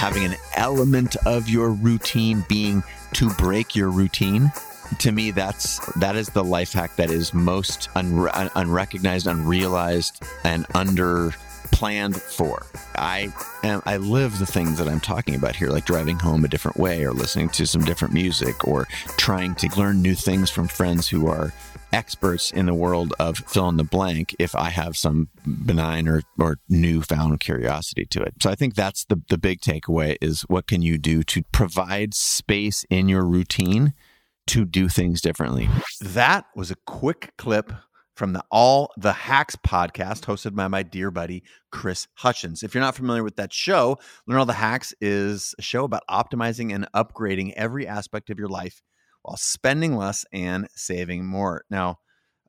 having an element of your routine being to break your routine. To me that's that is the life hack that is most unre- unrecognized unrealized and under planned for i am i live the things that i'm talking about here like driving home a different way or listening to some different music or trying to learn new things from friends who are experts in the world of fill in the blank if I have some benign or, or newfound curiosity to it. So I think that's the, the big takeaway is what can you do to provide space in your routine to do things differently. That was a quick clip from the All the Hacks podcast hosted by my dear buddy Chris Hutchins. If you're not familiar with that show, Learn All the Hacks is a show about optimizing and upgrading every aspect of your life while spending less and saving more. Now,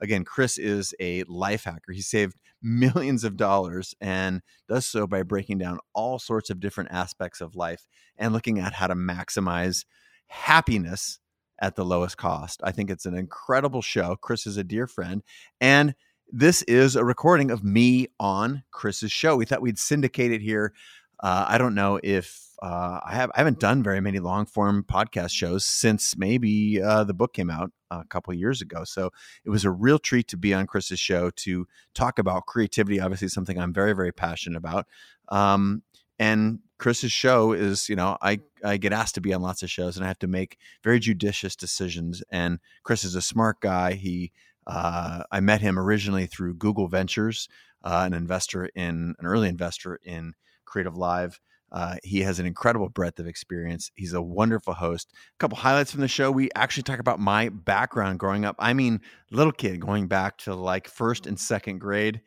again, Chris is a life hacker. He saved millions of dollars and does so by breaking down all sorts of different aspects of life and looking at how to maximize happiness at the lowest cost. I think it's an incredible show. Chris is a dear friend. And this is a recording of me on Chris's show. We thought we'd syndicate it here. Uh, I don't know if uh, I have I haven't done very many long form podcast shows since maybe uh, the book came out a couple years ago. So it was a real treat to be on Chris's show to talk about creativity. Obviously, something I'm very very passionate about. Um, and Chris's show is, you know, I I get asked to be on lots of shows, and I have to make very judicious decisions. And Chris is a smart guy. He uh, I met him originally through Google Ventures, uh, an investor in an early investor in Creative Live uh, he has an incredible breadth of experience. He's a wonderful host. A couple highlights from the show. We actually talk about my background growing up. I mean, little kid going back to like first and second grade,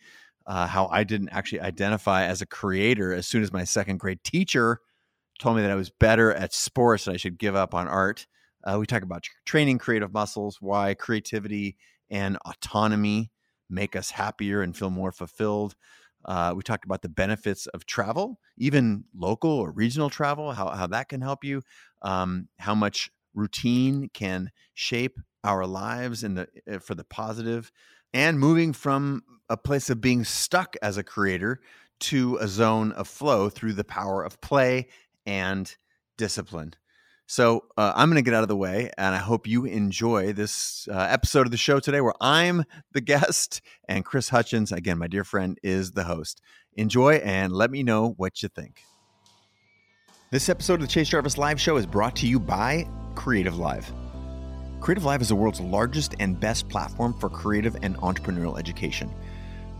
uh, how I didn't actually identify as a creator as soon as my second grade teacher told me that I was better at sports and I should give up on art. Uh, we talk about training creative muscles, why creativity and autonomy make us happier and feel more fulfilled. Uh, we talked about the benefits of travel, even local or regional travel, how, how that can help you, um, how much routine can shape our lives in the, uh, for the positive, and moving from a place of being stuck as a creator to a zone of flow through the power of play and discipline. So uh, I'm going to get out of the way, and I hope you enjoy this uh, episode of the show today, where I'm the guest and Chris Hutchins, again, my dear friend, is the host. Enjoy and let me know what you think. This episode of the Chase Jarvis Live Show is brought to you by Creative Live. Creative Live is the world's largest and best platform for creative and entrepreneurial education.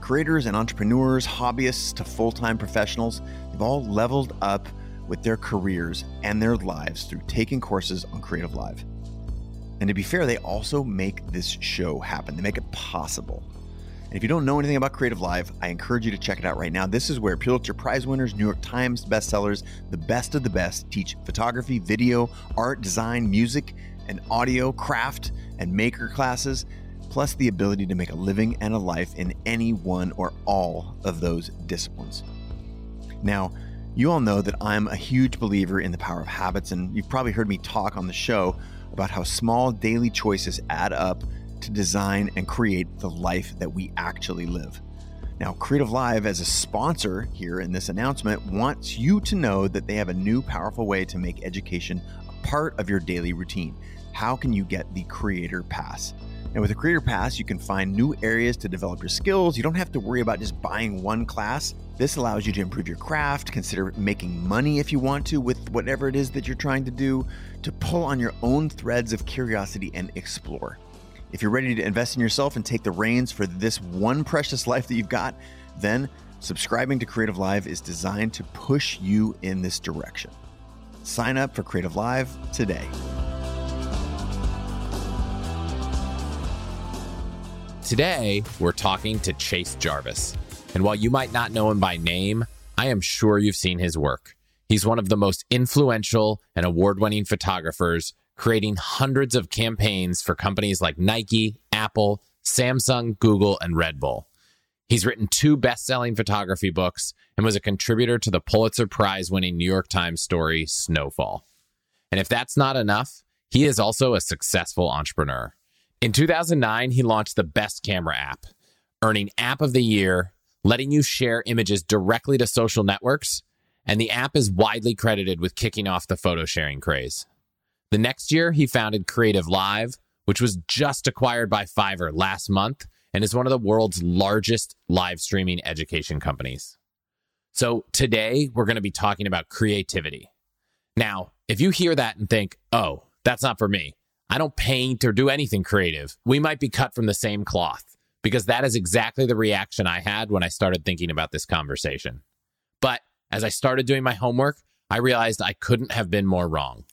Creators and entrepreneurs, hobbyists to full time professionals, they've all leveled up with their careers and their lives through taking courses on Creative Live. And to be fair, they also make this show happen, they make it possible. And if you don't know anything about Creative Live, I encourage you to check it out right now. This is where Pulitzer Prize winners, New York Times bestsellers, the best of the best teach photography, video, art, design, music, and audio, craft, and maker classes, plus the ability to make a living and a life in any one or all of those disciplines. Now, you all know that I'm a huge believer in the power of habits, and you've probably heard me talk on the show about how small daily choices add up to design and create the life that we actually live. Now, Creative Live, as a sponsor here in this announcement, wants you to know that they have a new powerful way to make education part of your daily routine. How can you get the Creator Pass? And with a Creator Pass, you can find new areas to develop your skills. You don't have to worry about just buying one class. This allows you to improve your craft, consider making money if you want to with whatever it is that you're trying to do, to pull on your own threads of curiosity and explore. If you're ready to invest in yourself and take the reins for this one precious life that you've got, then subscribing to Creative Live is designed to push you in this direction. Sign up for Creative Live today. Today, we're talking to Chase Jarvis. And while you might not know him by name, I am sure you've seen his work. He's one of the most influential and award winning photographers, creating hundreds of campaigns for companies like Nike, Apple, Samsung, Google, and Red Bull. He's written two best selling photography books and was a contributor to the Pulitzer Prize winning New York Times story, Snowfall. And if that's not enough, he is also a successful entrepreneur. In 2009, he launched the Best Camera app, earning App of the Year letting you share images directly to social networks and the app is widely credited with kicking off the photo sharing craze. The next year, he founded Creative Live, which was just acquired by Fiverr last month and is one of the world's largest live streaming education companies. So today, we're going to be talking about creativity. Now, if you hear that and think, oh, that's not for me, I don't paint or do anything creative, we might be cut from the same cloth because that is exactly the reaction I had when I started thinking about this conversation. But as I started doing my homework, I realized I couldn't have been more wrong.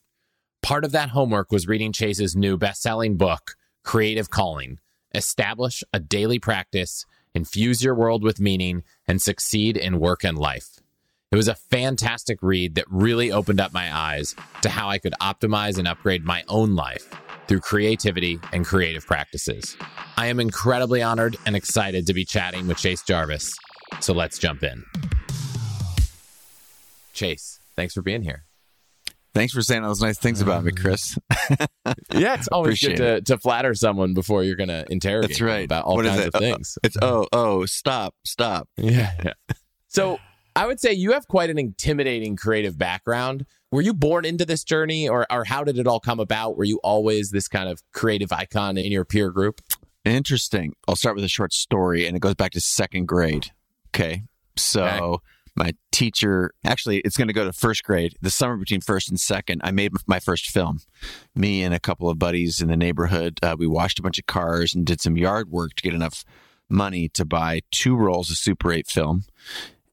Part of that homework was reading Chase's new best selling book, Creative Calling Establish a Daily Practice, Infuse Your World with Meaning, and Succeed in Work and Life. It was a fantastic read that really opened up my eyes to how I could optimize and upgrade my own life through creativity and creative practices. I am incredibly honored and excited to be chatting with Chase Jarvis. So let's jump in. Chase, thanks for being here. Thanks for saying all those nice things about me, mm. Chris. yeah, it's always good to, to flatter someone before you're going to interrogate That's right. about all What kinds of uh, uh, things. It's mm. oh oh stop stop. Yeah, yeah. So I would say you have quite an intimidating creative background. Were you born into this journey or, or how did it all come about? Were you always this kind of creative icon in your peer group? Interesting. I'll start with a short story, and it goes back to second grade. Okay, so. Okay. My teacher, actually, it's going to go to first grade. The summer between first and second, I made my first film. Me and a couple of buddies in the neighborhood, uh, we washed a bunch of cars and did some yard work to get enough money to buy two rolls of Super 8 film.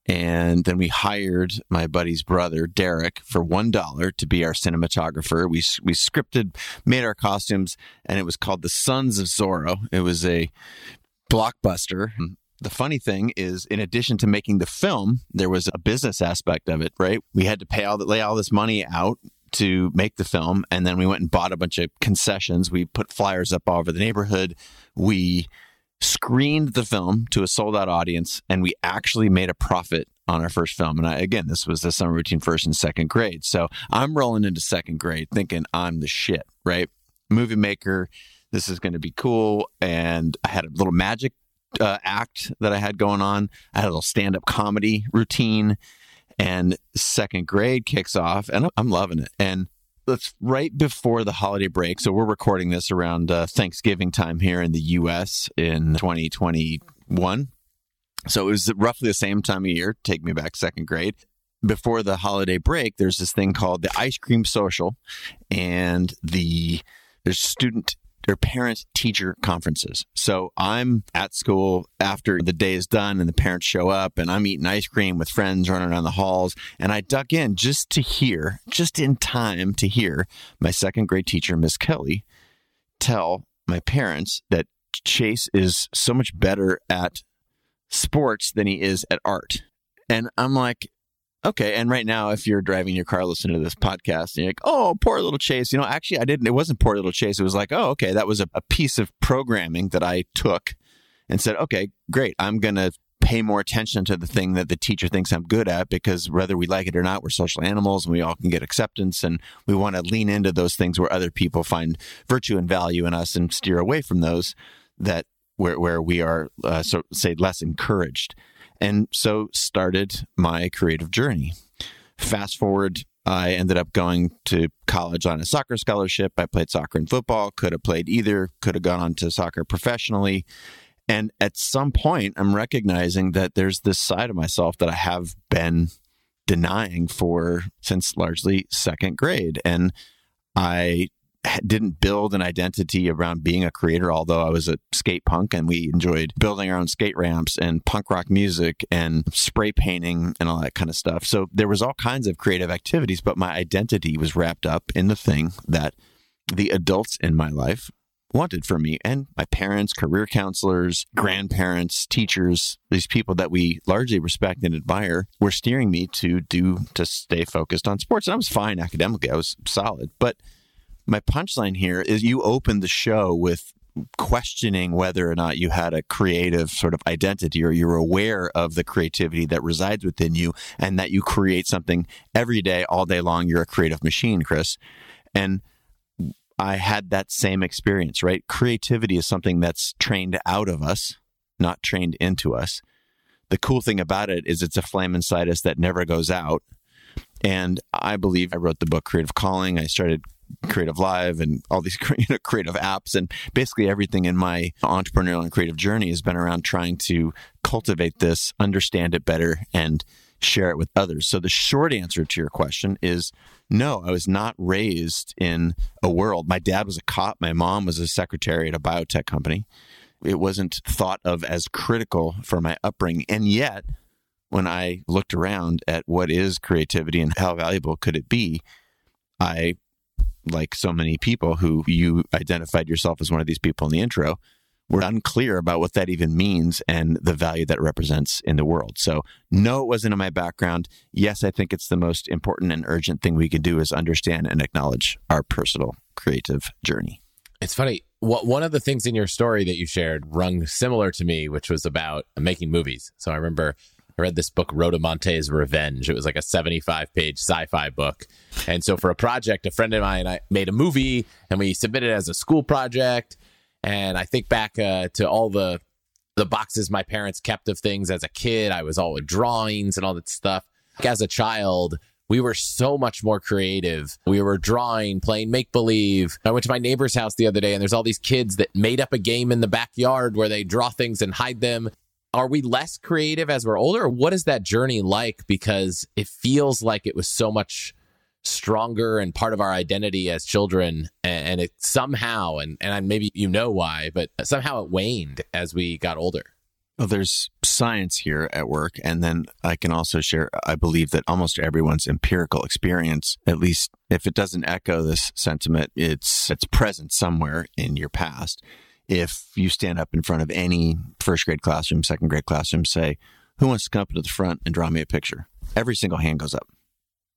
And then we hired my buddy's brother, Derek, for $1 to be our cinematographer. We, we scripted, made our costumes, and it was called The Sons of Zorro. It was a blockbuster. The funny thing is, in addition to making the film, there was a business aspect of it, right? We had to pay all the, lay all this money out to make the film. And then we went and bought a bunch of concessions. We put flyers up all over the neighborhood. We screened the film to a sold out audience and we actually made a profit on our first film. And I, again, this was the summer between first and second grade. So I'm rolling into second grade thinking I'm the shit, right? Movie maker. This is going to be cool. And I had a little magic uh, act that I had going on. I had a little stand up comedy routine. And second grade kicks off and I'm loving it. And it's right before the holiday break. So we're recording this around uh, Thanksgiving time here in the US in 2021. So it was roughly the same time of year, take me back second grade. Before the holiday break, there's this thing called the ice cream social and the there's student or parent teacher conferences. So I'm at school after the day is done and the parents show up and I'm eating ice cream with friends running around the halls and I duck in just to hear, just in time to hear my second grade teacher, Miss Kelly, tell my parents that Chase is so much better at sports than he is at art. And I'm like, okay. And right now, if you're driving your car listening to this podcast and you're like, oh, poor little Chase, you know, actually, I didn't, it wasn't poor little Chase. It was like, oh, okay, that was a, a piece of programming that I took and said, okay, great. I'm going to pay more attention to the thing that the teacher thinks I'm good at because whether we like it or not, we're social animals and we all can get acceptance and we want to lean into those things where other people find virtue and value in us and steer away from those that where, where we are, uh, so say, less encouraged. And so started my creative journey. Fast forward, I ended up going to college on a soccer scholarship. I played soccer and football, could have played either, could have gone on to soccer professionally. And at some point, I'm recognizing that there's this side of myself that I have been denying for since largely second grade. And I didn't build an identity around being a creator, although I was a skate punk and we enjoyed building our own skate ramps and punk rock music and spray painting and all that kind of stuff. So there was all kinds of creative activities, but my identity was wrapped up in the thing that the adults in my life wanted for me and my parents, career counselors, grandparents, teachers, these people that we largely respect and admire were steering me to do to stay focused on sports. And I was fine academically. I was solid. But my punchline here is you opened the show with questioning whether or not you had a creative sort of identity or you're aware of the creativity that resides within you and that you create something every day, all day long. You're a creative machine, Chris. And I had that same experience, right? Creativity is something that's trained out of us, not trained into us. The cool thing about it is it's a flame inside us that never goes out. And I believe I wrote the book Creative Calling. I started Creative Live and all these you know, creative apps. And basically, everything in my entrepreneurial and creative journey has been around trying to cultivate this, understand it better, and share it with others. So, the short answer to your question is no, I was not raised in a world. My dad was a cop, my mom was a secretary at a biotech company. It wasn't thought of as critical for my upbringing. And yet, when I looked around at what is creativity and how valuable could it be, I, like so many people who you identified yourself as one of these people in the intro, were unclear about what that even means and the value that represents in the world. So, no, it wasn't in my background. Yes, I think it's the most important and urgent thing we can do is understand and acknowledge our personal creative journey. It's funny. What one of the things in your story that you shared rung similar to me, which was about making movies. So I remember I read this book, Rodomonte's Revenge. It was like a 75 page sci fi book. And so for a project, a friend of mine and I made a movie and we submitted it as a school project. And I think back uh, to all the the boxes my parents kept of things as a kid. I was all with drawings and all that stuff. As a child, we were so much more creative. We were drawing, playing make believe. I went to my neighbor's house the other day and there's all these kids that made up a game in the backyard where they draw things and hide them. Are we less creative as we're older? What is that journey like? Because it feels like it was so much stronger and part of our identity as children and it somehow and and maybe you know why but somehow it waned as we got older well there's science here at work and then i can also share i believe that almost everyone's empirical experience at least if it doesn't echo this sentiment it's it's present somewhere in your past if you stand up in front of any first grade classroom second grade classroom say who wants to come up to the front and draw me a picture every single hand goes up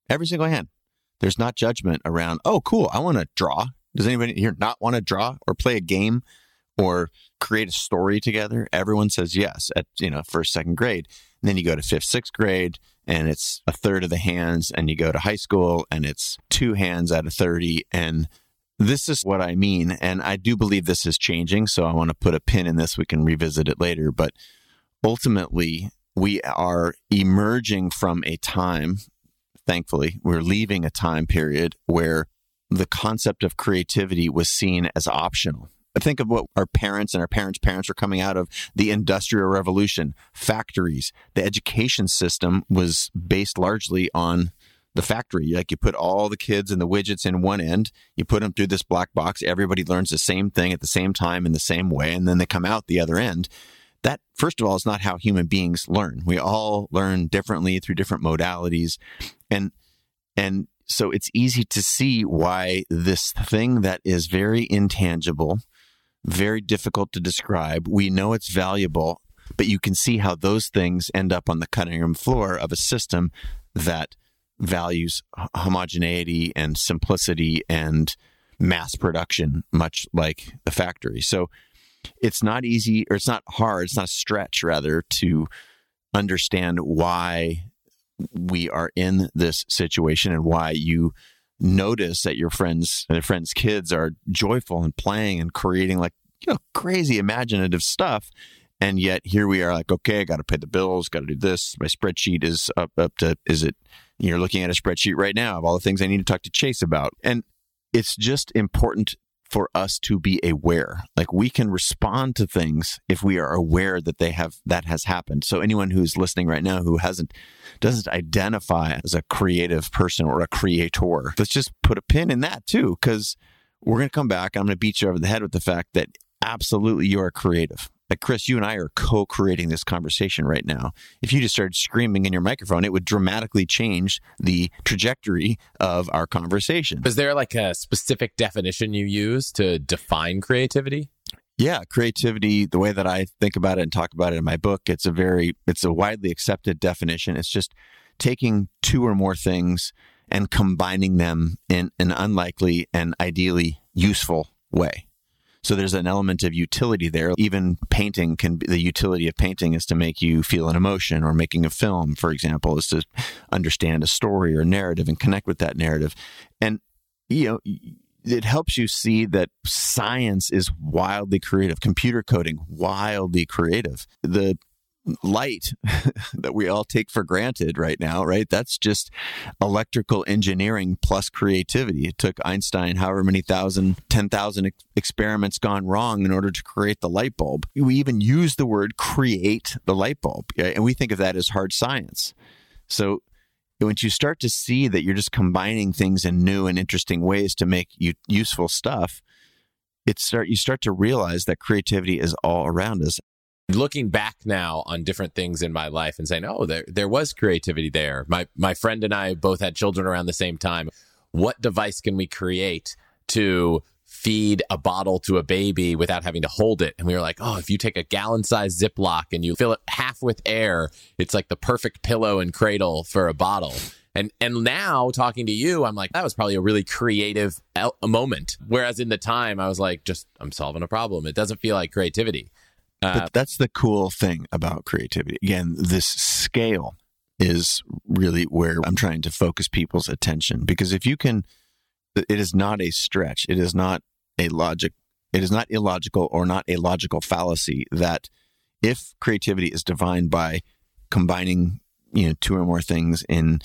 every single hand there's not judgment around, oh, cool, I want to draw. Does anybody here not want to draw or play a game or create a story together? Everyone says yes at, you know, first, second grade. And then you go to fifth, sixth grade and it's a third of the hands. And you go to high school and it's two hands out of 30. And this is what I mean. And I do believe this is changing. So I want to put a pin in this. We can revisit it later. But ultimately, we are emerging from a time thankfully, we're leaving a time period where the concept of creativity was seen as optional. Think of what our parents and our parents' parents were coming out of the Industrial Revolution, factories. The education system was based largely on the factory. Like you put all the kids and the widgets in one end, you put them through this black box, everybody learns the same thing at the same time in the same way, and then they come out the other end. That, first of all, is not how human beings learn. We all learn differently through different modalities and and so it's easy to see why this thing that is very intangible very difficult to describe we know it's valuable but you can see how those things end up on the cutting room floor of a system that values homogeneity and simplicity and mass production much like the factory. So it's not easy or it's not hard it's not a stretch rather to understand why we are in this situation and why you notice that your friends their friends kids are joyful and playing and creating like you know crazy imaginative stuff and yet here we are like okay i got to pay the bills got to do this my spreadsheet is up up to is it you're looking at a spreadsheet right now of all the things i need to talk to chase about and it's just important for us to be aware. Like we can respond to things if we are aware that they have that has happened. So anyone who's listening right now who hasn't doesn't identify as a creative person or a creator, let's just put a pin in that too, because we're going to come back. I'm going to beat you over the head with the fact that absolutely you are creative like Chris, you and I are co-creating this conversation right now. If you just started screaming in your microphone, it would dramatically change the trajectory of our conversation. Is there like a specific definition you use to define creativity? Yeah, creativity, the way that I think about it and talk about it in my book, it's a very it's a widely accepted definition. It's just taking two or more things and combining them in an unlikely and ideally useful way. So there's an element of utility there. Even painting can be the utility of painting is to make you feel an emotion, or making a film, for example, is to understand a story or narrative and connect with that narrative. And, you know, it helps you see that science is wildly creative, computer coding, wildly creative. The light that we all take for granted right now, right? That's just electrical engineering plus creativity. It took Einstein however many thousand, 10,000 ex- experiments gone wrong in order to create the light bulb. We even use the word create the light bulb, right? and we think of that as hard science. So once you start to see that you're just combining things in new and interesting ways to make you useful stuff, it start you start to realize that creativity is all around us looking back now on different things in my life and saying, "Oh, there there was creativity there." My my friend and I both had children around the same time. What device can we create to feed a bottle to a baby without having to hold it? And we were like, "Oh, if you take a gallon-sized Ziploc and you fill it half with air, it's like the perfect pillow and cradle for a bottle." And and now talking to you, I'm like, that was probably a really creative el- moment. Whereas in the time, I was like, just I'm solving a problem. It doesn't feel like creativity. Uh, but that's the cool thing about creativity. Again, this scale is really where I'm trying to focus people's attention because if you can, it is not a stretch. It is not a logic. It is not illogical or not a logical fallacy that if creativity is defined by combining, you know, two or more things in,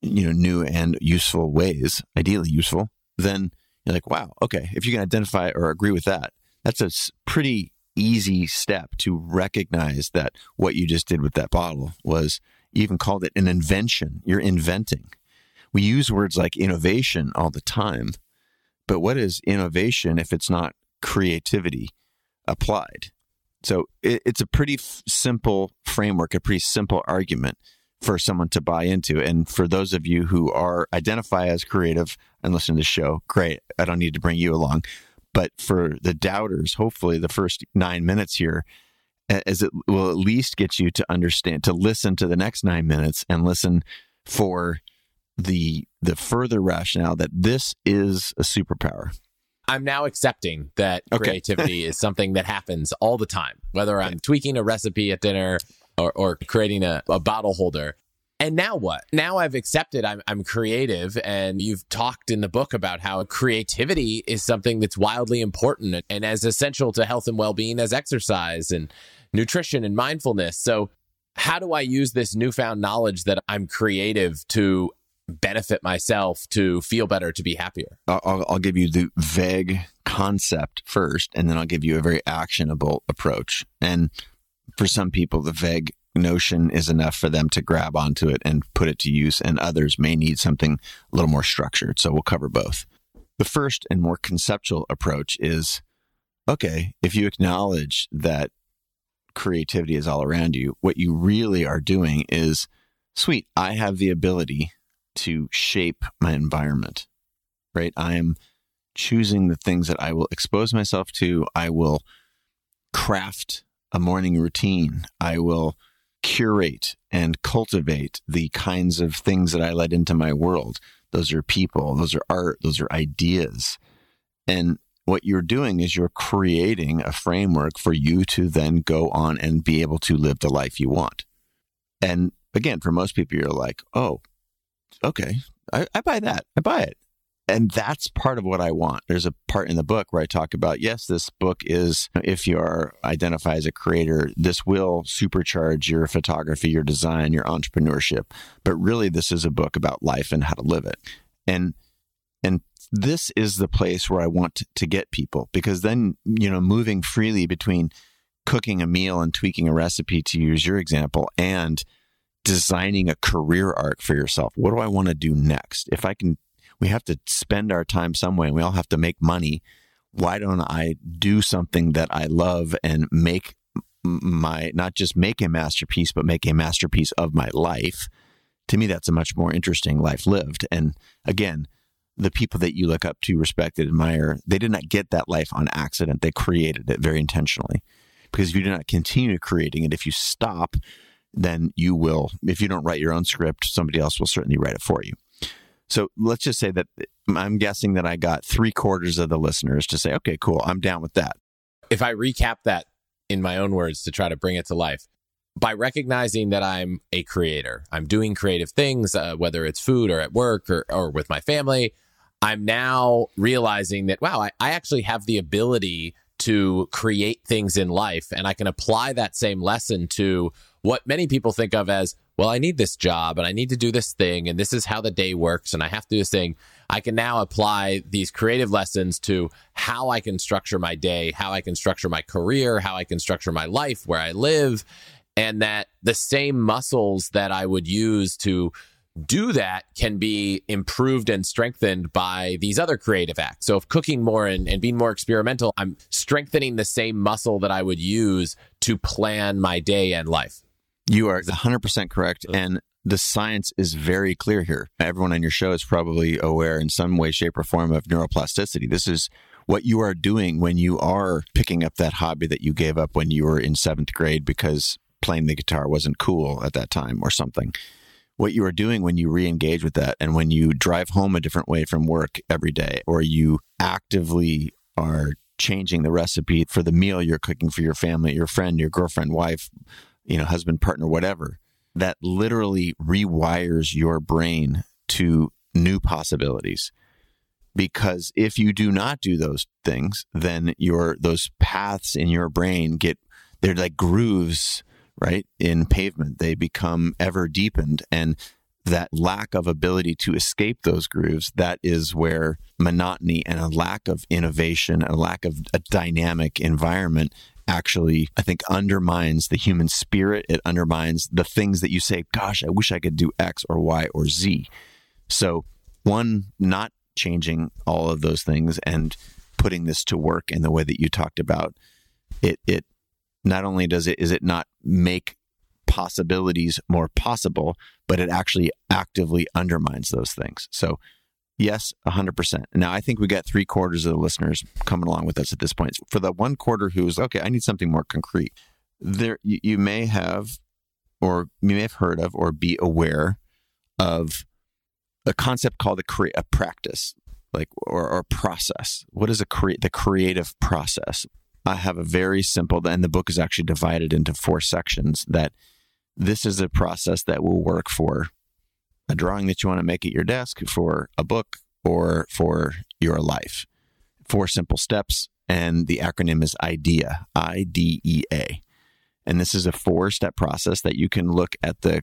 you know, new and useful ways, ideally useful, then you're like, wow, okay. If you can identify or agree with that, that's a pretty easy step to recognize that what you just did with that bottle was you even called it an invention. You're inventing. We use words like innovation all the time, but what is innovation if it's not creativity applied? So it, it's a pretty f- simple framework, a pretty simple argument for someone to buy into. And for those of you who are identify as creative and listen to the show, great. I don't need to bring you along. But for the doubters, hopefully the first nine minutes here, as it will at least get you to understand, to listen to the next nine minutes and listen for the the further rationale that this is a superpower. I'm now accepting that okay. creativity is something that happens all the time, whether I'm tweaking a recipe at dinner or, or creating a, a bottle holder. And now what? Now I've accepted I'm, I'm creative, and you've talked in the book about how creativity is something that's wildly important and as essential to health and well being as exercise and nutrition and mindfulness. So, how do I use this newfound knowledge that I'm creative to benefit myself, to feel better, to be happier? I'll, I'll give you the vague concept first, and then I'll give you a very actionable approach. And for some people, the vague notion is enough for them to grab onto it and put it to use, and others may need something a little more structured. So we'll cover both. The first and more conceptual approach is okay, if you acknowledge that creativity is all around you, what you really are doing is sweet, I have the ability to shape my environment, right? I am choosing the things that I will expose myself to. I will craft a morning routine. I will curate and cultivate the kinds of things that I let into my world. Those are people, those are art, those are ideas. And what you're doing is you're creating a framework for you to then go on and be able to live the life you want. And again, for most people, you're like, oh, okay, I, I buy that. I buy it and that's part of what I want. There's a part in the book where I talk about yes, this book is, if you are identify as a creator, this will supercharge your photography, your design, your entrepreneurship. But really, this is a book about life and how to live it. And and this is the place where I want to get people because then you know moving freely between cooking a meal and tweaking a recipe to use your example and designing a career arc for yourself. What do I want to do next? If I can we have to spend our time some way and we all have to make money. Why don't I do something that I love and make my, not just make a masterpiece, but make a masterpiece of my life? To me, that's a much more interesting life lived. And again, the people that you look up to, respect, and admire, they did not get that life on accident. They created it very intentionally. Because if you do not continue creating it, if you stop, then you will, if you don't write your own script, somebody else will certainly write it for you. So let's just say that I'm guessing that I got three quarters of the listeners to say, okay, cool, I'm down with that. If I recap that in my own words to try to bring it to life, by recognizing that I'm a creator, I'm doing creative things, uh, whether it's food or at work or, or with my family, I'm now realizing that, wow, I, I actually have the ability to create things in life and I can apply that same lesson to what many people think of as, well, I need this job and I need to do this thing and this is how the day works and I have to do this thing. I can now apply these creative lessons to how I can structure my day, how I can structure my career, how I can structure my life, where I live, and that the same muscles that I would use to do that can be improved and strengthened by these other creative acts. So if cooking more and, and being more experimental, I'm strengthening the same muscle that I would use to plan my day and life. You are 100% correct. And the science is very clear here. Everyone on your show is probably aware in some way, shape, or form of neuroplasticity. This is what you are doing when you are picking up that hobby that you gave up when you were in seventh grade because playing the guitar wasn't cool at that time or something what you are doing when you re-engage with that and when you drive home a different way from work every day or you actively are changing the recipe for the meal you're cooking for your family your friend your girlfriend wife you know husband partner whatever that literally rewires your brain to new possibilities because if you do not do those things then your those paths in your brain get they're like grooves right, in pavement. They become ever deepened. And that lack of ability to escape those grooves, that is where monotony and a lack of innovation, a lack of a dynamic environment actually, I think, undermines the human spirit. It undermines the things that you say, gosh, I wish I could do X or Y or Z. So, one, not changing all of those things and putting this to work in the way that you talked about, it, it not only does it is it not make possibilities more possible, but it actually actively undermines those things. So, yes, 100%. Now, I think we got three quarters of the listeners coming along with us at this point. For the one quarter who's, okay, I need something more concrete, there you, you may have, or you may have heard of, or be aware of a concept called a, cre- a practice, like, or, or process. What is a cre- the creative process? I have a very simple, and the book is actually divided into four sections that this is a process that will work for a drawing that you want to make at your desk, for a book, or for your life. Four simple steps, and the acronym is IDEA, I D E A. And this is a four step process that you can look at the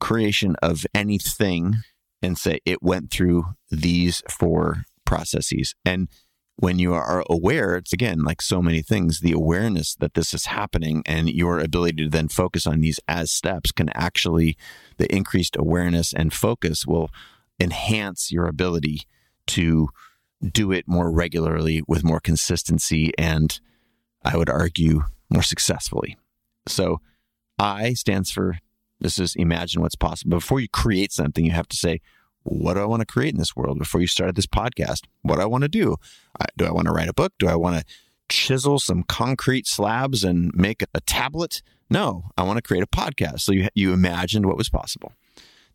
creation of anything and say it went through these four processes. And when you are aware, it's again like so many things, the awareness that this is happening and your ability to then focus on these as steps can actually, the increased awareness and focus will enhance your ability to do it more regularly with more consistency and I would argue more successfully. So I stands for this is imagine what's possible. Before you create something, you have to say, what do I want to create in this world before you started this podcast? What do I want to do? do I want to write a book? Do I want to chisel some concrete slabs and make a tablet? No, I want to create a podcast. So you, you imagined what was possible.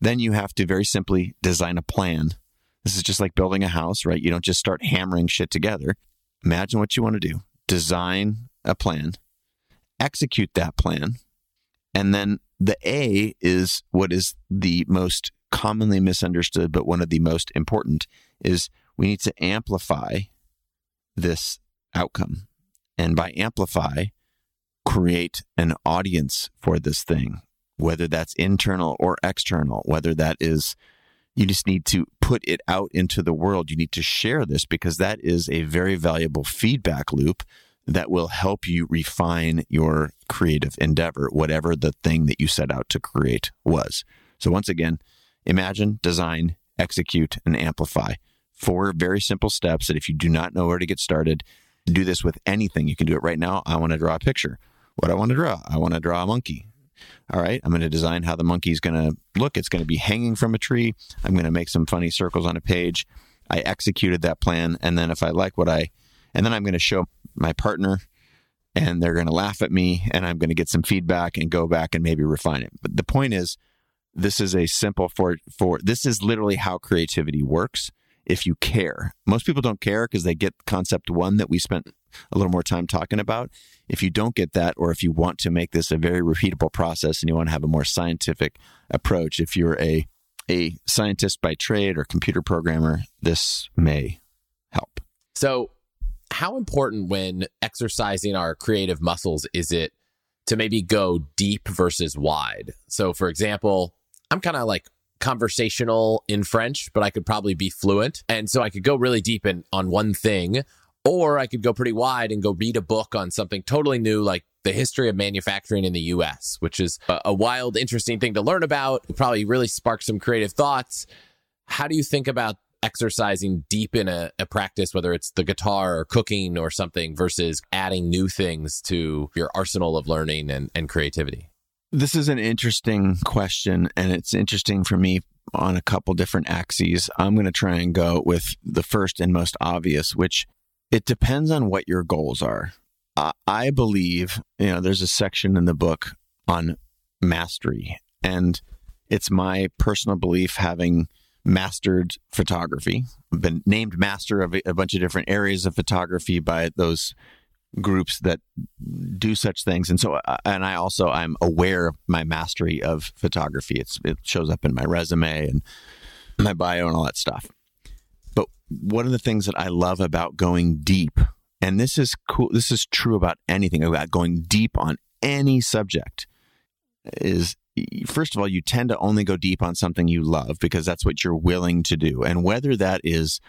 Then you have to very simply design a plan. This is just like building a house, right? You don't just start hammering shit together. Imagine what you want to do, design a plan, execute that plan, and then the A is what is the most commonly misunderstood, but one of the most important is we need to amplify this outcome. And by amplify, create an audience for this thing, whether that's internal or external, whether that is, you just need to put it out into the world. You need to share this because that is a very valuable feedback loop that will help you refine your creative endeavor, whatever the thing that you set out to create was. So, once again, imagine, design, execute, and amplify. Four very simple steps that if you do not know where to get started, do this with anything. You can do it right now. I want to draw a picture. What I want to draw? I want to draw a monkey. All right, I'm going to design how the monkey is going to look. It's going to be hanging from a tree. I'm going to make some funny circles on a page. I executed that plan. And then if I like what I, and then I'm going to show my partner and they're going to laugh at me and I'm going to get some feedback and go back and maybe refine it. But the point is, this is a simple for for this is literally how creativity works if you care. Most people don't care because they get concept one that we spent a little more time talking about. If you don't get that or if you want to make this a very repeatable process and you want to have a more scientific approach if you're a a scientist by trade or computer programmer this may help. So how important when exercising our creative muscles is it to maybe go deep versus wide. So, for example, I'm kind of like conversational in French, but I could probably be fluent. And so I could go really deep in on one thing, or I could go pretty wide and go read a book on something totally new, like the history of manufacturing in the US, which is a, wild, interesting thing to learn about. probably really spark some creative thoughts. How do you think about exercising deep in a, a, practice, whether it's the guitar or cooking or something, versus adding new things to your arsenal of learning and, and creativity? This is an interesting question, and it's interesting for me on a couple different axes. I'm going to try and go with the first and most obvious, which it depends on what your goals are. I believe, you know, there's a section in the book on mastery, and it's my personal belief having mastered photography, been named master of a bunch of different areas of photography by those groups that do such things. And so uh, and I also I'm aware of my mastery of photography. It's it shows up in my resume and my bio and all that stuff. But one of the things that I love about going deep and this is cool this is true about anything about going deep on any subject is first of all, you tend to only go deep on something you love because that's what you're willing to do. And whether that is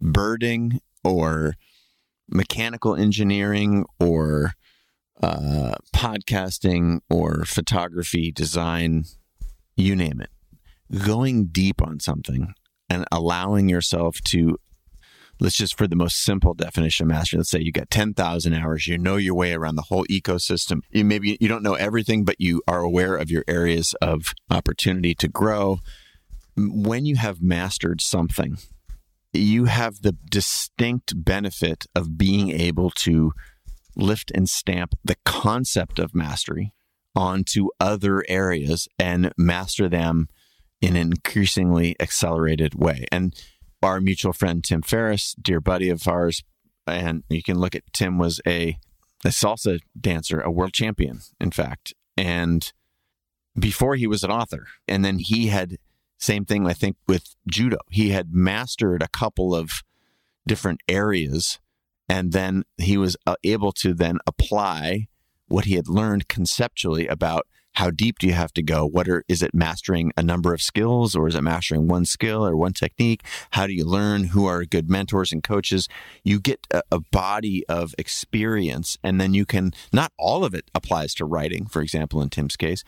birding or mechanical engineering or uh, podcasting or photography, design, you name it, going deep on something and allowing yourself to let's just for the most simple definition of mastery let's say you got 10,000 hours you know your way around the whole ecosystem. You maybe you don't know everything but you are aware of your areas of opportunity to grow. When you have mastered something you have the distinct benefit of being able to lift and stamp the concept of mastery onto other areas and master them in an increasingly accelerated way. And our mutual friend Tim Ferriss, dear buddy of ours, and you can look at Tim was a a salsa dancer, a world champion, in fact, and before he was an author, and then he had same thing I think with judo. He had mastered a couple of different areas, and then he was uh, able to then apply what he had learned conceptually about how deep do you have to go? What are is it mastering a number of skills or is it mastering one skill or one technique? How do you learn? Who are good mentors and coaches? You get a, a body of experience and then you can not all of it applies to writing, for example, in Tim's case,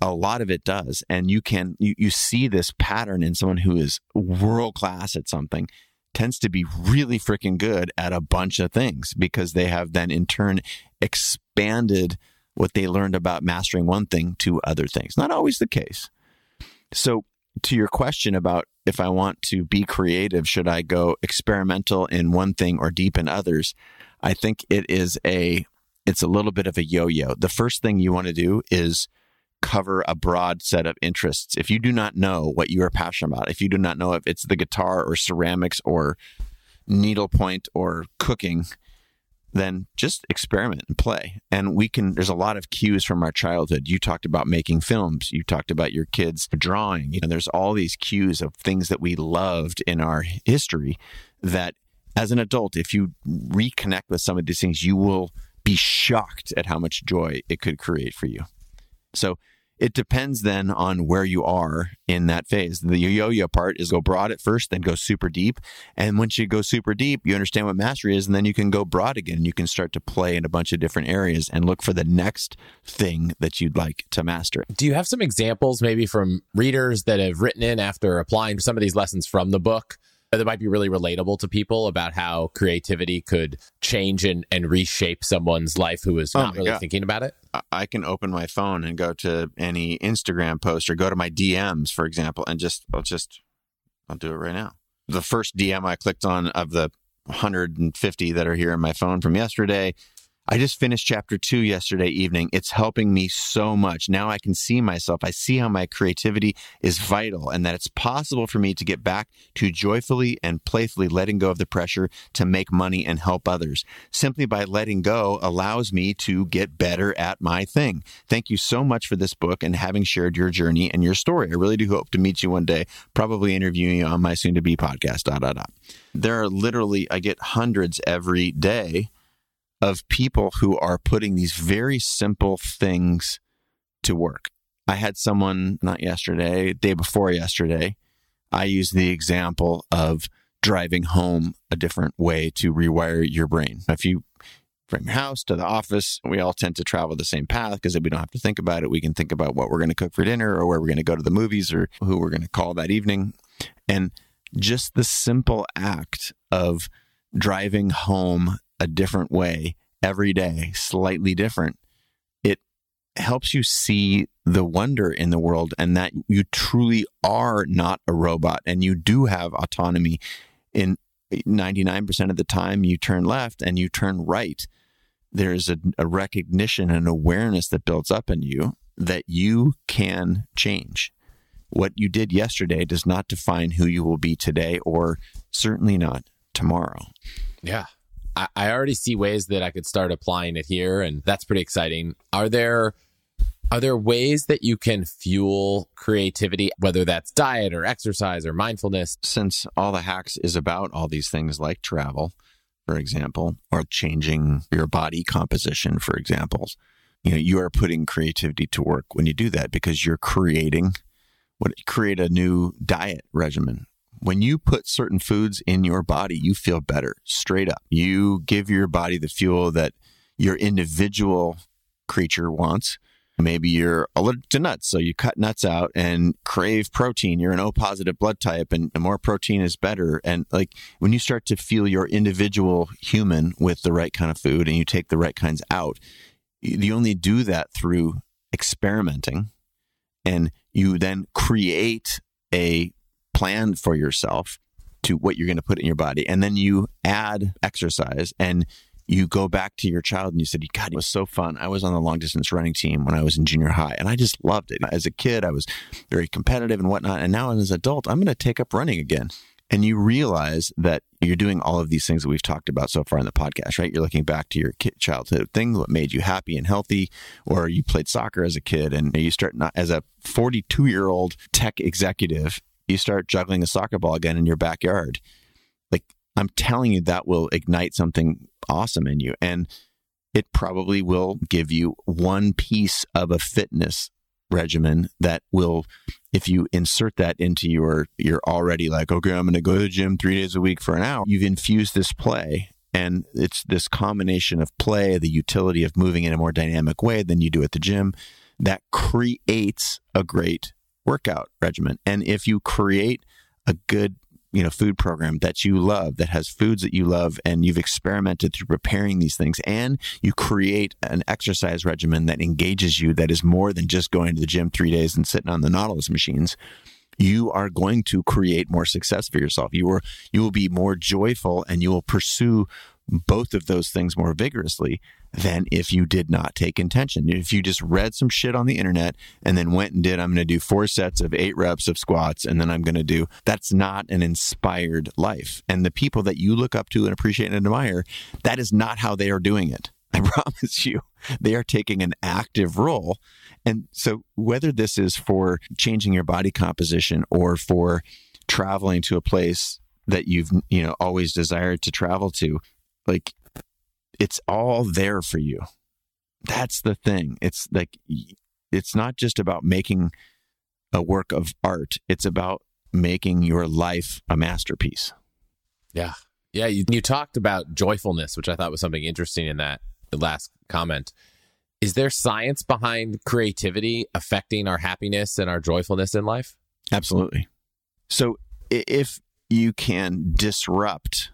a lot of it does. And you can you, you see this pattern in someone who is world class at something tends to be really freaking good at a bunch of things because they have then in turn expanded what they learned about mastering one thing to other things. Not always the case. So, to your question about if I want to be creative, should I go experimental in one thing or deep in others? I think it is a it's a little bit of a yo-yo. The first thing you want to do is cover a broad set of interests. If you do not know what you are passionate about, if you do not know if it's the guitar or ceramics or needlepoint or cooking, then just experiment and play. And we can, there's a lot of cues from our childhood. You talked about making films, you talked about your kids drawing. You know, there's all these cues of things that we loved in our history that as an adult, if you reconnect with some of these things, you will be shocked at how much joy it could create for you. So it depends then on where you are in that phase. The yo-yo part is go broad at first, then go super deep. And once you go super deep, you understand what mastery is, and then you can go broad again. You can start to play in a bunch of different areas and look for the next thing that you'd like to master. Do you have some examples maybe from readers that have written in after applying some of these lessons from the book? That might be really relatable to people about how creativity could change and, and reshape someone's life who is oh not really God. thinking about it? I can open my phone and go to any Instagram post or go to my DMs, for example, and just, I'll just, I'll do it right now. The first DM I clicked on of the 150 that are here in my phone from yesterday I just finished chapter two yesterday evening. It's helping me so much. Now I can see myself. I see how my creativity is vital and that it's possible for me to get back to joyfully and playfully letting go of the pressure to make money and help others. Simply by letting go allows me to get better at my thing. Thank you so much for this book and having shared your journey and your story. I really do hope to meet you one day, probably interviewing you on my soon to be podcast. Dot, dot, dot. There are literally, I get hundreds every day of people who are putting these very simple things to work. I had someone not yesterday, day before yesterday. I used the example of driving home a different way to rewire your brain. If you from your house to the office, we all tend to travel the same path because we don't have to think about it. We can think about what we're going to cook for dinner or where we're going to go to the movies or who we're going to call that evening. And just the simple act of driving home a different way every day, slightly different, it helps you see the wonder in the world and that you truly are not a robot and you do have autonomy in eh, 99% of the time you turn left and you turn right. There's a, a recognition and awareness that builds up in you that you can change. What you did yesterday does not define who you will be today or certainly not tomorrow. Yeah I, already see ways that I could start applying it here, and that's pretty exciting. Are there are there ways that you can fuel creativity, whether that's diet or exercise or mindfulness? Since all the hacks is about all these things like travel, for example, or changing your body composition, for examples, you know, you are putting creativity to work when you do that because you're creating what create a new diet regimen when you put certain foods in your body, you feel better straight up. You give your body the fuel that your individual creature wants. Maybe you're allergic to nuts, so you cut nuts out and crave protein. You're an O positive blood type, and more protein is better. And like when you start to feel your individual human with the right kind of food and you take the right kinds out, you only do that through experimenting. And you then create a plan for yourself to what you're going to put in your body. And then you add exercise and you go back to your child and you said, God, it was so fun. I was on the long distance running team when I was in junior high and I just loved it. As a kid, I was very competitive and whatnot. And now as an adult, I'm going to take up running again. And you realize that you're doing all of these things that we've talked about so far in the podcast, right? You're looking back to your childhood thing, what made you happy and healthy, or you played soccer as a kid and you start not as a 42 year old tech executive you start juggling a soccer ball again in your backyard. Like I'm telling you, that will ignite something awesome in you. And it probably will give you one piece of a fitness regimen that will if you insert that into your you're already like okay i'm going to go to the gym 3 days a week for an hour you've infused this play and it's this combination of play the utility of moving in a more dynamic way than you do at the gym that creates a great workout regimen. And if you create a good you know food program that you love that has foods that you love and you've experimented through preparing these things and you create an exercise regimen that engages you that is more than just going to the gym 3 days and sitting on the Nautilus machines you are going to create more success for yourself you are you will be more joyful and you will pursue both of those things more vigorously than if you did not take intention. If you just read some shit on the internet and then went and did, I'm going to do four sets of eight reps of squats and then I'm going to do, that's not an inspired life. And the people that you look up to and appreciate and admire, that is not how they are doing it. I promise you, they are taking an active role. And so, whether this is for changing your body composition or for traveling to a place that you've you know always desired to travel to like it's all there for you. That's the thing. It's like it's not just about making a work of art. It's about making your life a masterpiece. Yeah. Yeah, you, you talked about joyfulness, which I thought was something interesting in that last comment. Is there science behind creativity affecting our happiness and our joyfulness in life? Absolutely. So if you can disrupt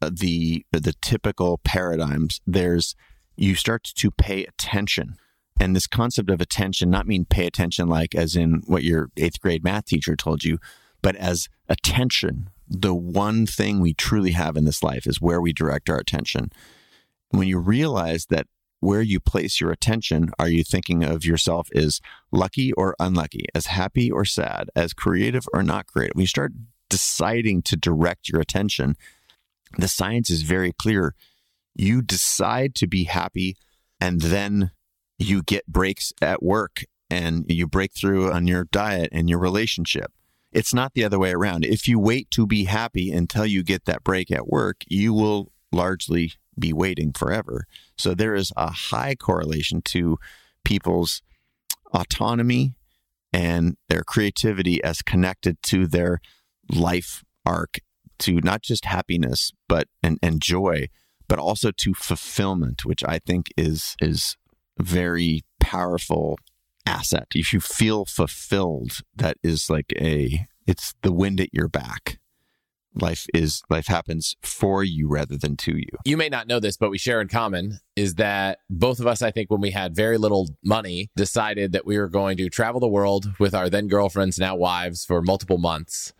the the typical paradigms, there's you start to pay attention. And this concept of attention, not mean pay attention like as in what your eighth grade math teacher told you, but as attention. The one thing we truly have in this life is where we direct our attention. When you realize that where you place your attention, are you thinking of yourself as lucky or unlucky, as happy or sad, as creative or not creative? When you start deciding to direct your attention, the science is very clear. You decide to be happy and then you get breaks at work and you break through on your diet and your relationship. It's not the other way around. If you wait to be happy until you get that break at work, you will largely be waiting forever. So there is a high correlation to people's autonomy and their creativity as connected to their life arc to not just happiness but and, and joy but also to fulfillment which i think is is very powerful asset. If you feel fulfilled that is like a it's the wind at your back. Life is life happens for you rather than to you. You may not know this, but we share in common is that both of us, I think, when we had very little money, decided that we were going to travel the world with our then girlfriends, now wives, for multiple months.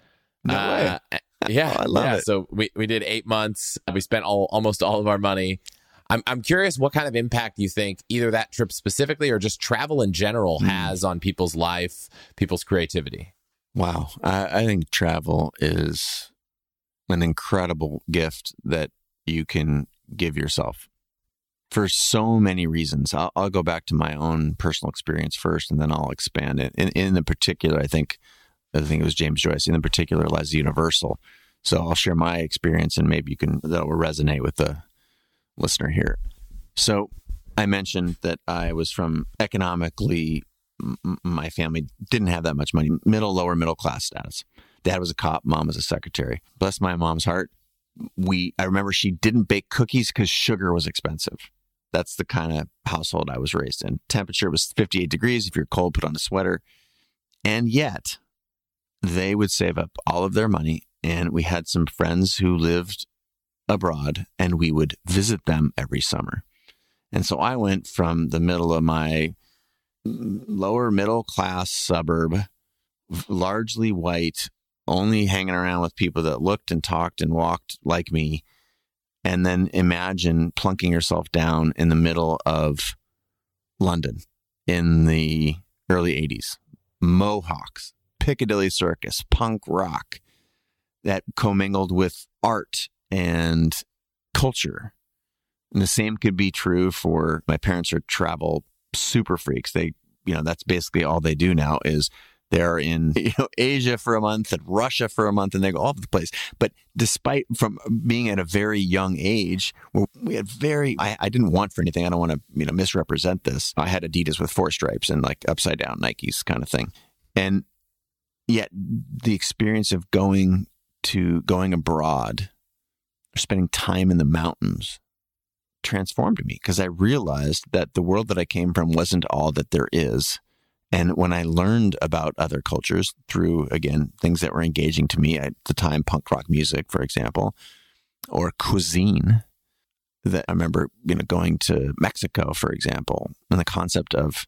no way. Uh, yeah, Oh, I love yeah. it. So we, we did eight months. We spent all almost all of our money. I'm I'm curious what kind of impact you think either that trip specifically or just travel in general Hmm. has on people's life, people's creativity. Wow. I, I think travel is an incredible gift that you can give yourself for so many reasons. I'll, I'll go back to my own personal experience first and then I'll expand it. In, in the particular, I think, I think it was James Joyce, in particular, lies universal. So I'll share my experience and maybe you can, that will resonate with the listener here. So I mentioned that I was from economically m- my family didn't have that much money, middle, lower middle class status. Dad was a cop, mom was a secretary. Bless my mom's heart. We, I remember she didn't bake cookies because sugar was expensive. That's the kind of household I was raised in. Temperature was 58 degrees. If you're cold, put on a sweater. And yet, they would save up all of their money. And we had some friends who lived abroad, and we would visit them every summer. And so I went from the middle of my lower middle class suburb, largely white, only hanging around with people that looked and talked and walked like me. And then imagine plunking yourself down in the middle of London in the early 80s. Mohawks, Piccadilly Circus, punk rock that commingled with art and culture. And the same could be true for my parents are travel super freaks. They, you know, that's basically all they do now is they're in you know Asia for a month and Russia for a month and they go all over the place. But despite from being at a very young age, where we had very I, I didn't want for anything. I don't want to you know misrepresent this. I had Adidas with four stripes and like upside down Nikes kind of thing. And yet the experience of going to going abroad or spending time in the mountains transformed me because I realized that the world that I came from wasn't all that there is. And when I learned about other cultures through, again, things that were engaging to me at the time, punk rock music, for example, or cuisine, that I remember, you know, going to Mexico, for example, and the concept of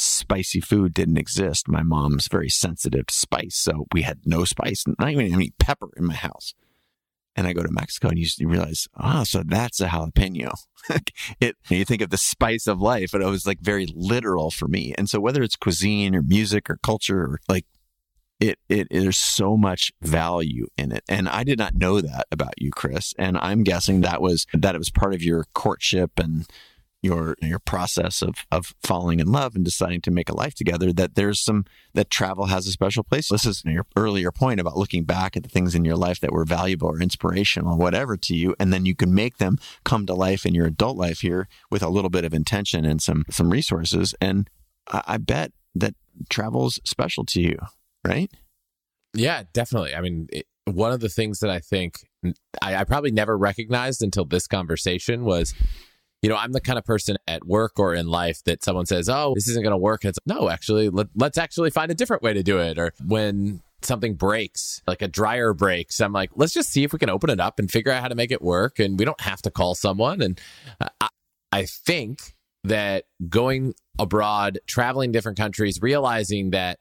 spicy food didn't exist. My mom's very sensitive to spice, so we had no spice, not even any pepper in my house and I go to Mexico and you, realize, oh, so that's a jalapeno. it you think of the spice of life, but it was like very literal for me. And so whether it's cuisine or music or culture, or like it, it, there's so much value in it. And I did not know that about you, Chris. And I'm guessing that was that it was part of your courtship and your your process of of falling in love and deciding to make a life together that there's some that travel has a special place. This is your earlier point about looking back at the things in your life that were valuable or inspirational or whatever to you and then you can make them come to life in your adult life here with a little bit of intention and some some resources. And i, I bet that travel's special to you right? Yeah, definitely. I mean, it, one of the things that I think I, I probably never recognized until this conversation was, you know, I'm the kind of person at work or in life that someone says, "Oh, this isn't going to work." And it's no, actually, let, let's actually find a different way to do it. Or when something breaks, like a dryer breaks, I'm like, let's just see if we can open it up and figure out how to make it work. And we don't have to call someone. And I, I think that going abroad, traveling different countries, realizing that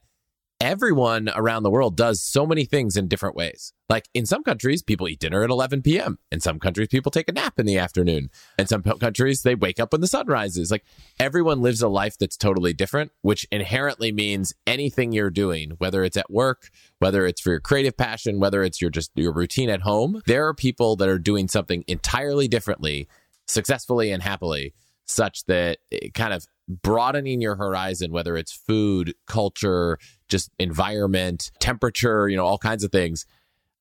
everyone around the world does so many things in different ways. Like in some countries, people eat dinner at 11 p.m. In some countries, people take a nap in the afternoon. In some countries, they wake up when the sun rises. Like everyone lives a life that's totally different, which inherently means anything you're doing, whether it's at work, whether it's for your creative passion, whether it's your just your routine at home, there are people that are doing something entirely differently, successfully and happily, such that kind of broadening your horizon, whether it's food, culture, just environment, temperature, you know, all kinds of things.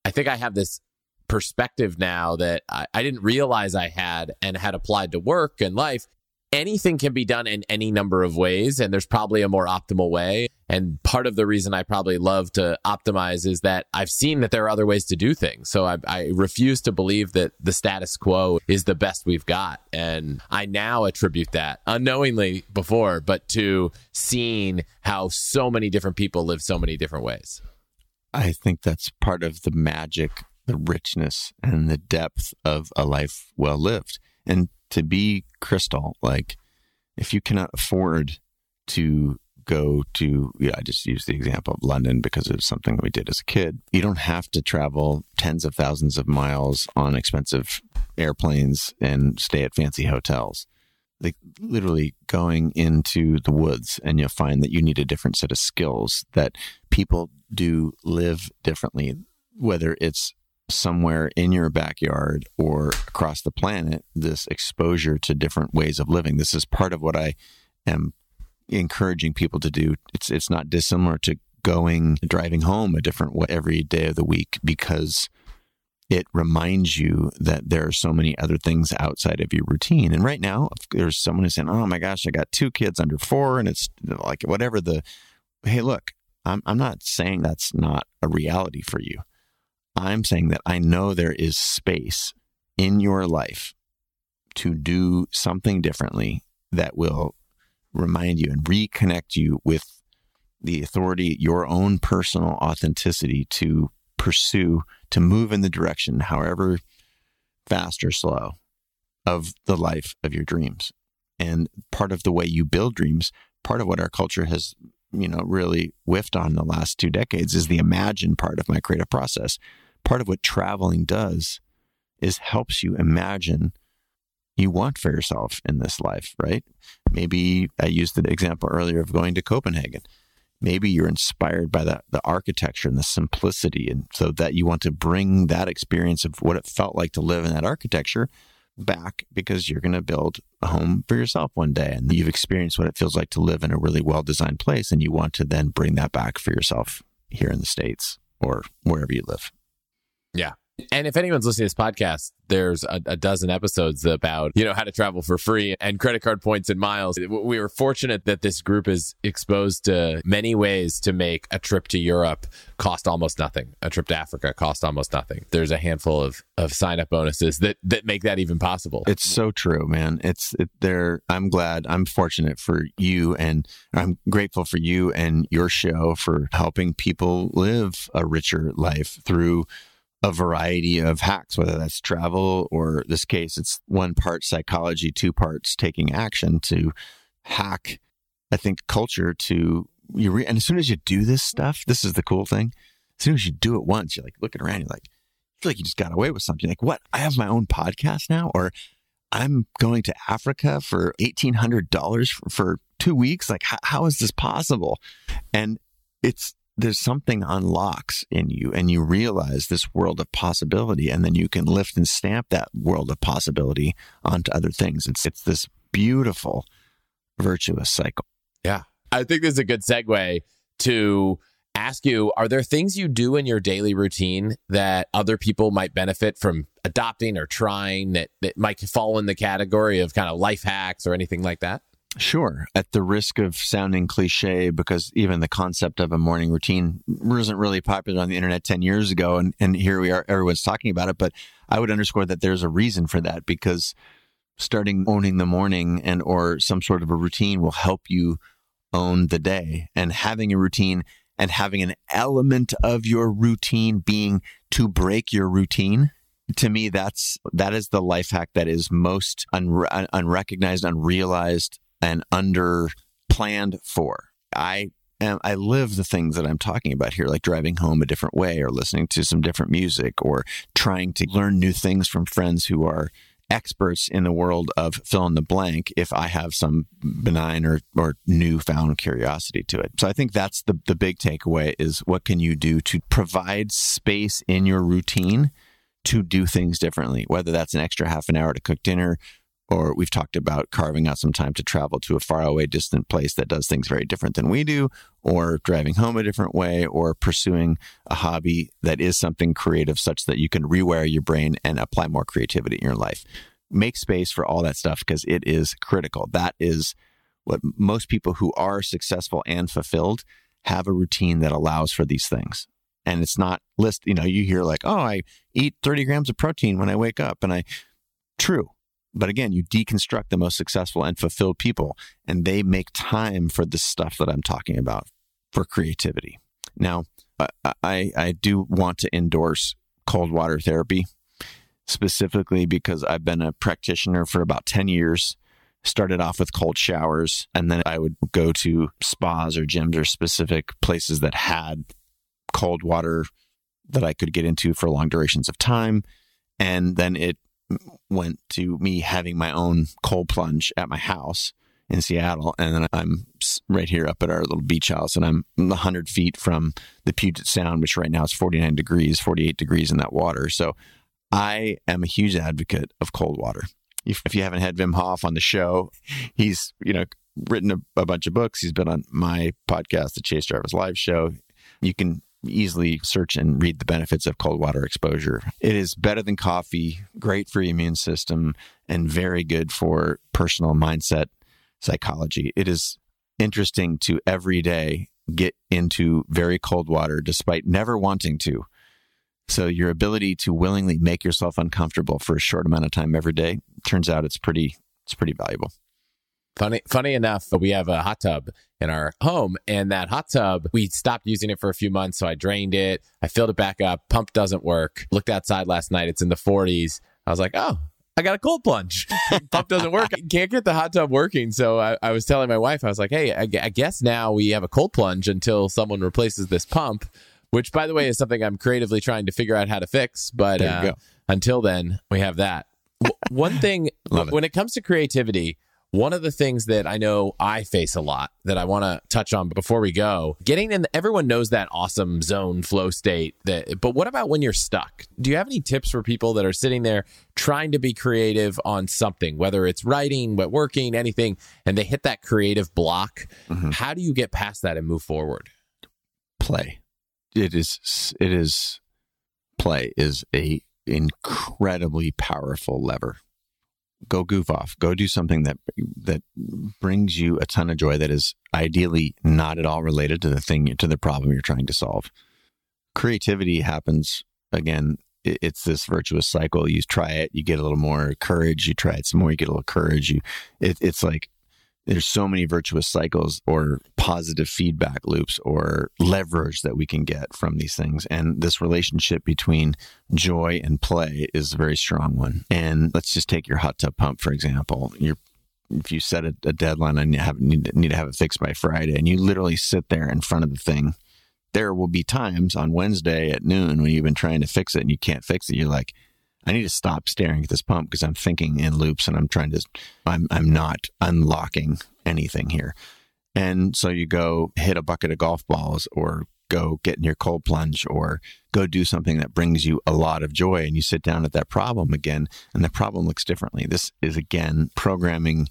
I think I have this perspective now that I, I didn't realize I had and had applied to work and life anything can be done in any number of ways and there's probably a more optimal way. And part of the reason i probably love to optimize is that i've seen that there are other ways to do things. So I, I, refuse to believe that the status quo is the best we've got. And i now attribute that unknowingly before but to seeing how so many different people live so many different ways. I think that's part of the magic the richness and the depth of a life well lived. And to be crystal, like if you cannot afford to go to, yeah, I just use the example of London because it's something we did as a kid. You don't have to travel tens of thousands of miles on expensive airplanes and stay at fancy hotels. Like literally going into the woods, and you'll find that you need a different set of skills that people do live differently, whether it's somewhere in your backyard or across the planet this exposure to different ways of living. This is part of what I am encouraging people to do. It's it's not dissimilar to going driving home a different way every day of the week because it reminds you that there are so many other things outside of your routine. And right now, there's someone who's saying, "Oh my gosh, I got two kids under four, and it's like whatever the." Hey, look, I'm I'm not saying that's not a reality for you. I'm saying that I know there is space in your life to do something differently that will remind you and reconnect you with the authority, your own personal authenticity to pursue, to move in the direction, however fast or slow, of the life of your dreams. And part of the way you build dreams, part of what our culture has, you know, really whiffed on the last two decades is the imagine part of my creative process part of what traveling does is helps you imagine you want for yourself in this life, right? Maybe I used the example earlier of going to Copenhagen. Maybe you're inspired by the, the architecture and the simplicity, and so that you want to bring that experience of what it felt like to live in that architecture back because you're going to build a home for yourself one day and you've experienced what it feels like to live in a really well designed place and you want to then bring that back for yourself here in the States or wherever you live. Yeah. And if anyone's listening to this podcast, there's a, a, dozen episodes about, you know, how to travel for free and credit card points and miles. We were fortunate that this group is exposed to many ways to make a trip to Europe cost almost nothing. A trip to Africa cost almost nothing. There's a handful of, of sign up bonuses that, that make that even possible. It's so true, man. It's it, there. I'm glad. I'm fortunate for you and I'm grateful for you and your show for helping people live a richer life through a variety of hacks, whether that's travel or this case, it's one part psychology, two parts taking action to hack, I think, culture to you. Re- and as soon as you do this stuff, this is the cool thing. As soon as you do it once, you're like looking around, you're like, I feel like you just got away with something. Like, what? I have my own podcast now, or I'm going to Africa for $1,800 for, two weeks. Like, how is this possible? And it's there's something unlocks in you and you realize this world of possibility and then you can lift and stamp that world of possibility onto other things. It's it's this beautiful virtuous cycle. Yeah. I think this is a good segue to ask you are there things you do in your daily routine that other people might benefit from adopting or trying that, that might fall in the category of kind of life hacks or anything like that Sure. At the risk of sounding cliche, because even the concept of a morning routine wasn't really popular on the internet 10 years ago. And, and here we are, everyone's talking about it. But I would underscore that there's a reason for that because starting owning the morning and or some sort of a routine will help you own the day and having a routine and having an element of your routine being to break your routine to me that's that is the life hack that is most unre- unrecognized unrealized and under planned for. I am, I live the things that I'm talking about here, like driving home a different way or listening to some different music or trying to learn new things from friends who are experts in the world of fill in the blank if I have some benign or, or newfound curiosity to it. So I think that's the, the big takeaway is what can you do to provide space in your routine to do things differently, whether that's an extra half an hour to cook dinner or we've talked about carving out some time to travel to a faraway, distant place that does things very different than we do, or driving home a different way, or pursuing a hobby that is something creative such that you can rewire your brain and apply more creativity in your life. Make space for all that stuff because it is critical. That is what most people who are successful and fulfilled have a routine that allows for these things. And it's not list, you know, you hear like, oh, I eat 30 grams of protein when I wake up. And I, true but again, you deconstruct the most successful and fulfilled people, and they make time for the stuff that I'm talking about for creativity. Now, I, I do want to endorse cold water therapy specifically because I've been a practitioner for about 10 years. Started off with cold showers, and then I would go to spas or gyms or specific places that had cold water that I could get into for long durations of time. And then it went to me having my own cold plunge at my house in Seattle. And then I'm right here up at our little beach house and I'm 100 feet from the Puget Sound, which right now is 49 degrees, 48 degrees in that water. So I am a huge advocate of cold water. If, if you haven't had Wim Hof on the show, he's, you know, written a, a bunch of books. He's been on my podcast, the Chase Jarvis Live Show. You can easily search and read the benefits of cold water exposure. It is better than coffee, great for your immune system, and very good for personal mindset psychology. It is interesting to every day get into very cold water despite never wanting to. So your ability to willingly make yourself uncomfortable for a short amount of time every day turns out it's pretty it's pretty valuable. Funny, funny enough, we have a hot tub in our home, and that hot tub, we stopped using it for a few months. So I drained it, I filled it back up. Pump doesn't work. Looked outside last night; it's in the 40s. I was like, oh, I got a cold plunge. Pump doesn't work. Can't get the hot tub working. So I, I was telling my wife, I was like, hey, I, I, guess now we have a cold plunge until someone replaces this pump, which, by the way, is something I'm creatively trying to figure out how to fix. But uh, until then, we have that. One thing, when it comes to creativity, one of the things that I know I face a lot that I want to touch on before we go, getting in, everyone knows that awesome zone flow state that, but what about when you're stuck? Do you have any tips for people that are sitting there trying to be creative on something, whether it's writing, but working, anything, and they hit that creative block? Mm-hmm. How do you get past that and move forward? Play. It is, it is, play is a incredibly powerful lever go goof off. Go do something that that brings you a ton of joy that is ideally not at all related to the thing to the problem you're trying to solve. Creativity happens again it's this virtuous cycle. You try it you get a little more courage. You try it some more you get a little courage. You it, it's like there's so many virtuous cycles or positive feedback loops or leverage that we can get from these things. And this relationship between joy and play is a very strong one. And let's just take your hot tub pump, for example. You're if you set a, a deadline and you have, need, need to have it fixed by Friday, and you literally sit there in front of the thing, there will be times on Wednesday at noon when you've been trying to fix it and you can't fix it. You're like, I need to stop staring at this pump because I'm thinking in loops and I'm trying to, I'm, I'm not unlocking anything here. And so you go hit a bucket of golf balls or go get in your cold plunge or go do something that brings you a lot of joy and you sit down at that problem again and the problem looks differently. This is again programming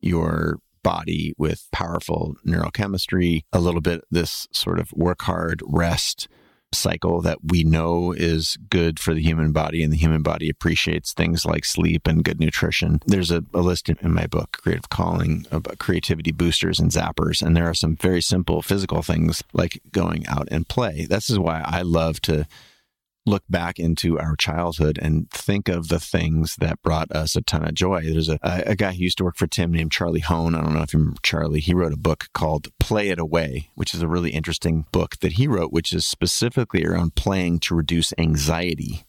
your body with powerful neurochemistry, a little bit this sort of work hard, rest, cycle that we know is good for the human body and the human body appreciates things like sleep and good nutrition. There's a, a list in, in my book, Creative Calling, about creativity boosters and zappers. And there are some very simple physical things like going out and play. This is why I love to look back into our childhood and think of the things that brought us a ton of joy. There's a, a guy who used to work for Tim named Charlie Hoehn. I don't know if you remember Charlie. He wrote a book called Play It Away, which is a really interesting book that he wrote, which is specifically around playing to reduce anxiety.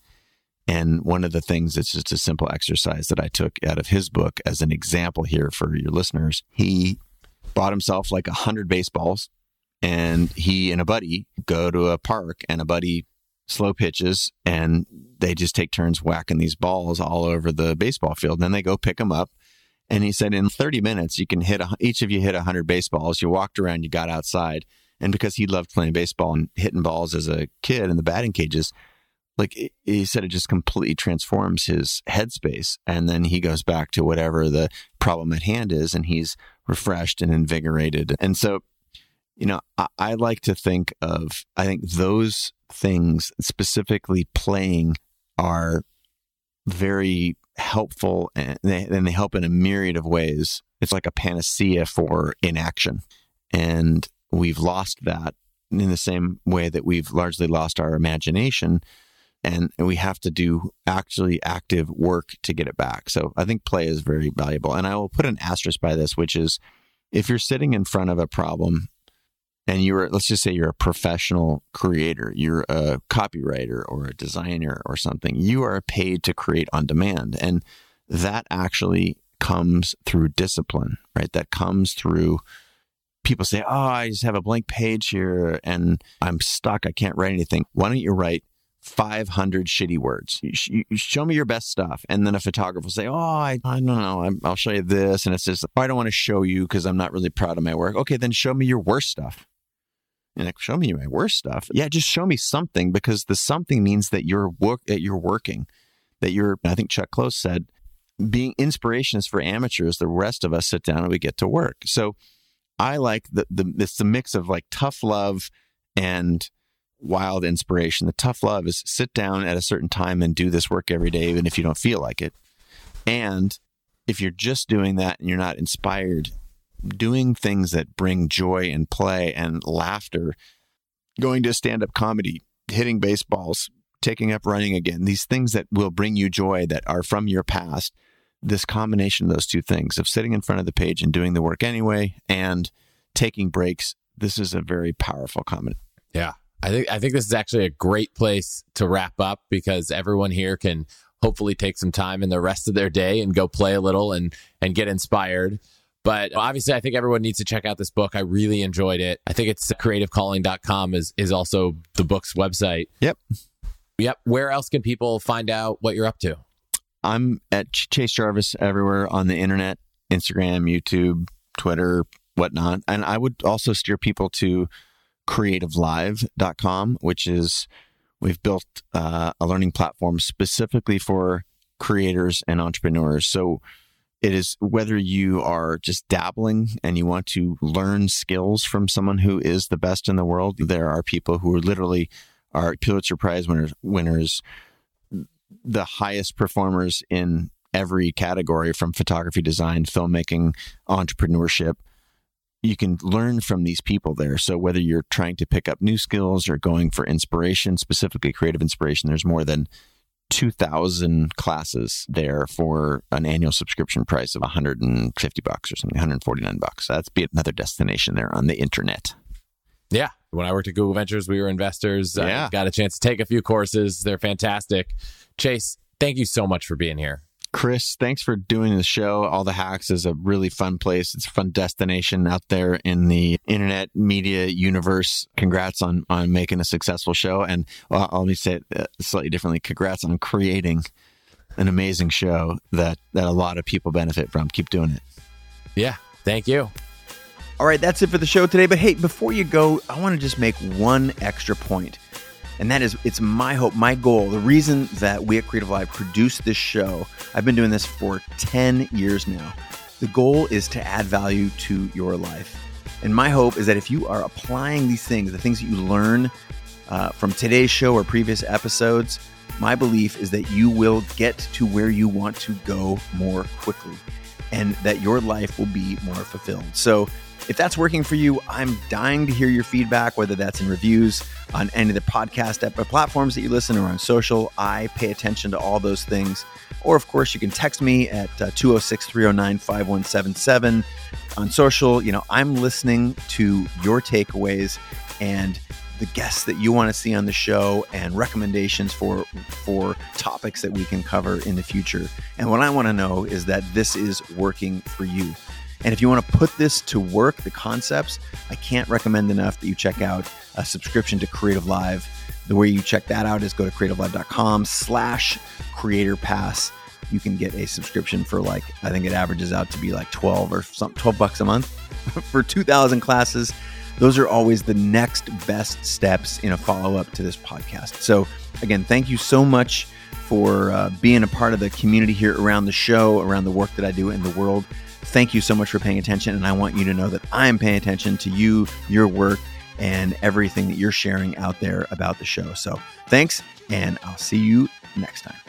And one of the things it's just a simple exercise that I took out of his book as an example here for your listeners. He bought himself like a hundred baseballs and he and a buddy go to a park and a buddy slow pitches and they just take turns whacking these balls all over the baseball field. And then they go pick them up. And he said, in 30 minutes, you can hit, a, each of you hit 100 baseballs. You walked around, you got outside. And because he loved playing baseball and hitting balls as a kid in the batting cages, like he said it just completely transforms his headspace and then he goes back to whatever the problem at hand is and he's refreshed and invigorated and so you know I, I like to think of i think those things specifically playing are very helpful and they, and they help in a myriad of ways it's like a panacea for inaction and we've lost that in the same way that we've largely lost our imagination and we have to do actually active work to get it back. So I think play is very valuable. And I will put an asterisk by this, which is if you're sitting in front of a problem and you're, let's just say you're a professional creator, you're a copywriter or a designer or something, you are paid to create on demand. And that actually comes through discipline, right? That comes through people say, Oh, I just have a blank page here and I'm stuck. I can't write anything. Why don't you write 500 shitty words. Show me your best stuff. And then a photographer will say, Oh, I, I don't know. i will show you this. And it's just, oh, I don't want to show you because I'm not really proud of my work. Okay, then show me your worst stuff. And like, show me my worst stuff. Yeah, just show me something because the something means that you're work that you're working, that you're. I think Chuck Close said, being inspiration is for amateurs. The rest of us sit down and we get to work. So I like the the it's the mix of like tough love and wild inspiration. The tough love is sit down at a certain time and do this work every day, even if you don't feel like it. And if you're just doing that and you're not inspired, doing things that bring joy and play and laughter, going to stand up comedy, hitting baseballs, taking up running again, these things that will bring you joy that are from your past. This combination of those two things of sitting in front of the page and doing the work anyway and taking breaks, this is a very powerful comment. Yeah, I think I think this is actually a great place to wrap up because everyone here can hopefully take some time in the rest of their day and go play a little and and get inspired. But obviously, I think everyone needs to check out this book. I really enjoyed it. I think it's creativecalling.com is is also the book's website. Yep. Yep. Where else can people find out what you're up to? I'm at Chase Jarvis everywhere on the internet, Instagram, YouTube, Twitter, whatnot. And I would also steer people to creativelive.com, which is we've built uh, a learning platform specifically for creators and entrepreneurs. So it is whether you are just dabbling and you want to learn skills from someone who is the best in the world. There are people who are literally are Pulitzer Prize winners, winners, the highest performers in every category from photography, design, filmmaking, entrepreneurship you can learn from these people there. So whether you're trying to pick up new skills or going for inspiration, specifically creative inspiration, there's more than 2000 classes there for an annual subscription price of 150 bucks or something 149 bucks. That's be another destination there on the internet. Yeah. When i worked at google ventures we were investors. Yeah. I got a chance to take a few courses. They're fantastic. Chase thank you so much for being here Chris, thanks for doing the show. All the Hacks is a really fun place. It's a fun destination out there in the internet media universe. Congrats on on making a successful show, and well, let me say it uh, slightly differently. Congrats on creating an amazing show that that a lot of people benefit from. Keep doing it. Yeah, thank you. All right, that's it for the show today. But hey, before you go, I want to just make one extra point. And that is, it's my hope, my goal, the reason that we at Creative Live produce this show. I've been doing this for 10 years now. The goal is to add value to your life. And my hope is that if you are applying these things, the things that you learn uh, from today's show or previous episodes, my belief is that you will get to where you want to go more quickly and that your life will be more fulfilled. So, if that's working for you, I'm dying to hear your feedback, whether that's in reviews on any of the podcast platforms that you listen or on social. I pay attention to all those things. Or, of course, you can text me at uh, 206 309 5177 on social. You know, I'm listening to your takeaways and the guests that you want to see on the show and recommendations for for topics that we can cover in the future. And what I want to know is that this is working for you. And if you want to put this to work, the concepts, I can't recommend enough that you check out a subscription to Creative Live. The way you check that out is go to creativelive.com slash creator pass. You can get a subscription for like, I think it averages out to be like 12 or some 12 bucks a month for 2000 classes. those are always the next best steps in a follow up to this podcast. So, again, thank you so much for uh, being a part of the community here around the show, around the work that I do in the world. Thank you so much for paying attention. And I want you to know that I am paying attention to you, your work, and everything that you're sharing out there about the show. So, thanks, and I'll see you next time.